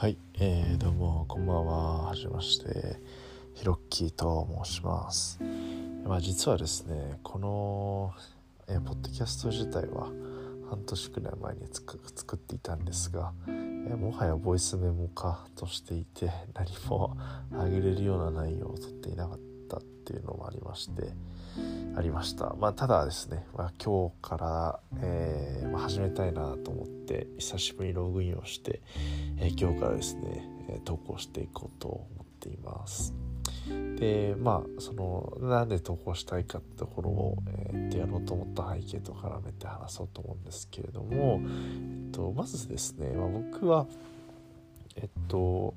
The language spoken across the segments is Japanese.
はい、えー、どうもこんばんは。はじめまして。ヒロッキーと申します。まあ実はですねこの、えー、ポッドキャスト自体は半年くらい前に作っていたんですが、えー、もはやボイスメモ化としていて何も あげれるような内容をとっていなかった。たっていうのもありましてありました。まあただですね、まあ、今日から、えーまあ、始めたいなと思って久しぶりにログインをして、えー、今日からですね、え、投稿していこうと思っています。でまあそのなんで投稿したいかってところを、えー、ってやろうと思った背景と絡めて話そうと思うんですけれども、えっと、まずですね、まあ、僕はえっと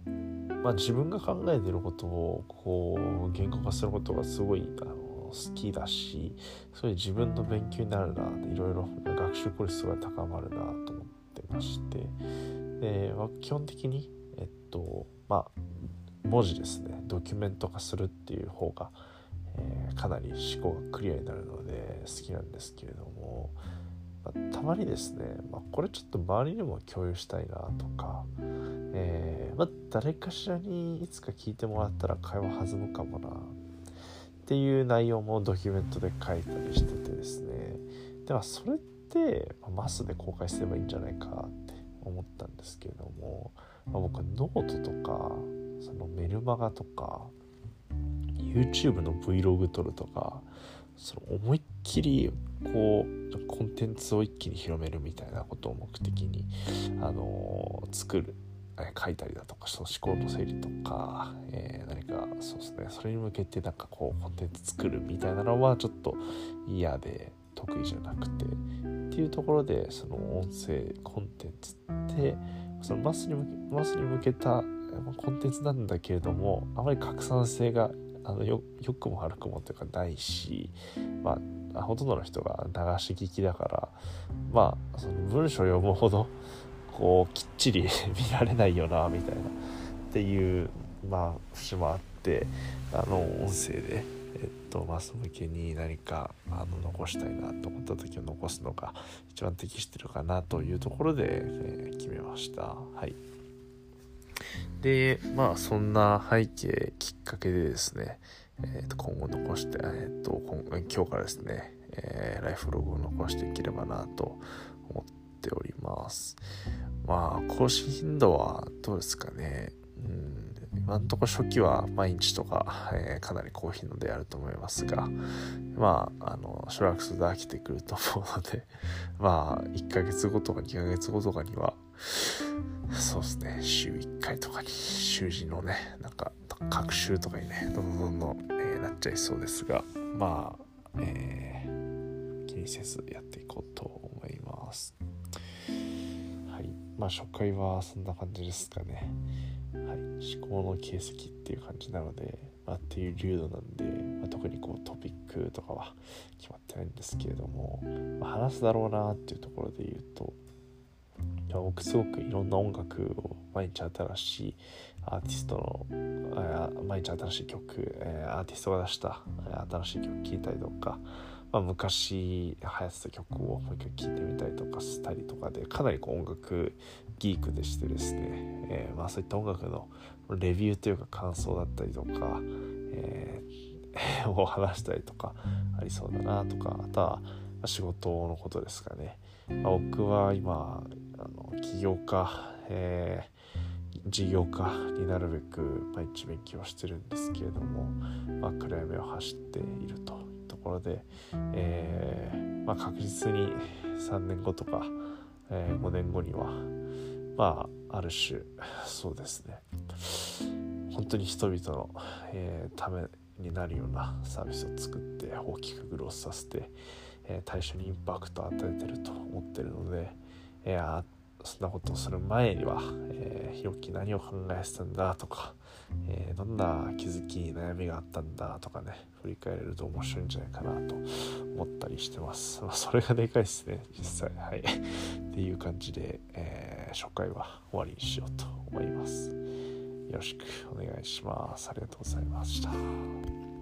まあ、自分が考えていることをこう言語化することがすごいあの好きだしそういう自分の勉強になるないろいろ学習効率が高まるなと思ってまして。でまあ基本的にえっとまあ文字ですね。ドキュメント化するっていう方が、えー、かなり思考がクリアになるので好きなんですけれども、まあ、たまにですね、まあ、これちょっと周りにも共有したいなとか、えーまあ、誰かしらにいつか聞いてもらったら会話弾むかもな。っていう内容もドキュメントで書いたりしててですね。ではそれってマスで公開すればいいんじゃないかって思ったんですけれども、まあ、僕はノートとかそのメルマガとか YouTube の Vlog 撮るとかその思いっきりこうコンテンツを一気に広めるみたいなことを目的に、あのー、作る書いたりだとかその思考の整理とか、えー、何かそうですねそれに向けてなんかこうコンテンツ作るみたいなのはちょっと嫌で得意じゃなくてっていうところでその音声コンテンツってそのマスに向けマスに向けたコンテンツなんだけれどもあまり拡散性があのよくも悪くもというかないし、まあ、ほとんどの人が流し聞きだからまあその文章読むほどこうきっちり 見られないよなみたいな。っていうまあ節もあってあの音声で、えっと、マス向けに何かあの残したいなと思った時を残すのが一番適してるかなというところで、えー、決めました。はい。でまあそんな背景きっかけでですね、えー、と今後残して、えー、と今今日からですね、えー、ライフログを残していければなと思ってております。まあ、更新頻度はどうですかね。うん、今んとこ初期は毎日とか、えー、かなり高頻度でやると思いますが、まあ、あの、しばらくすると飽きてくると思うので、まあ、1ヶ月後とか2ヶ月後とかには、そうですね、週1回とかに、習字のね、なんか、学習とかにね、どんどんどんどん、えー、なっちゃいそうですが、まあ、えー、気にせずやっていこうと思います。まあ初回はそんな感じですかね。はい、思考の形跡っていう感じなので、まあ、っていう流度なんで、まあ、特にこうトピックとかは決まってないんですけれども、まあ、話すだろうなっていうところで言うと、僕すごくいろんな音楽を毎日新しいアーティストの毎日新しい曲、え、アーティストが出した新しい曲聴いたりとかまあ、昔流行ってた曲をもう一回聴いてみたりとかしたりとかでかなりこう音楽ギークでしてですね、えー、まあそういった音楽のレビューというか感想だったりとか、えー、を話したりとかありそうだなとかあとは仕事のことですかね、まあ、僕は今あの起業家、えー、事業家になるべく毎日勉強してるんですけれども、まあ、暗闇を走っているとところで、えー、まあ、確実に3年後とか、えー、5年後にはまあある種そうですね。本当に人々の、えー、ためになるようなサービスを作って大きくグロースさせて、えー、対象にインパクトを与えてると思ってるので、えー、そんなことをする前には、えー、ひろき何を考えてたんだとか、えー、どんな気づき悩みがあったんだとかね振り返れると面白いんじゃないかなと思ったりしてます、まあ、それがでかいですね実際。はい。っていう感じで、えー、初回は終わりにしようと思います。よろしくお願いします。ありがとうございました。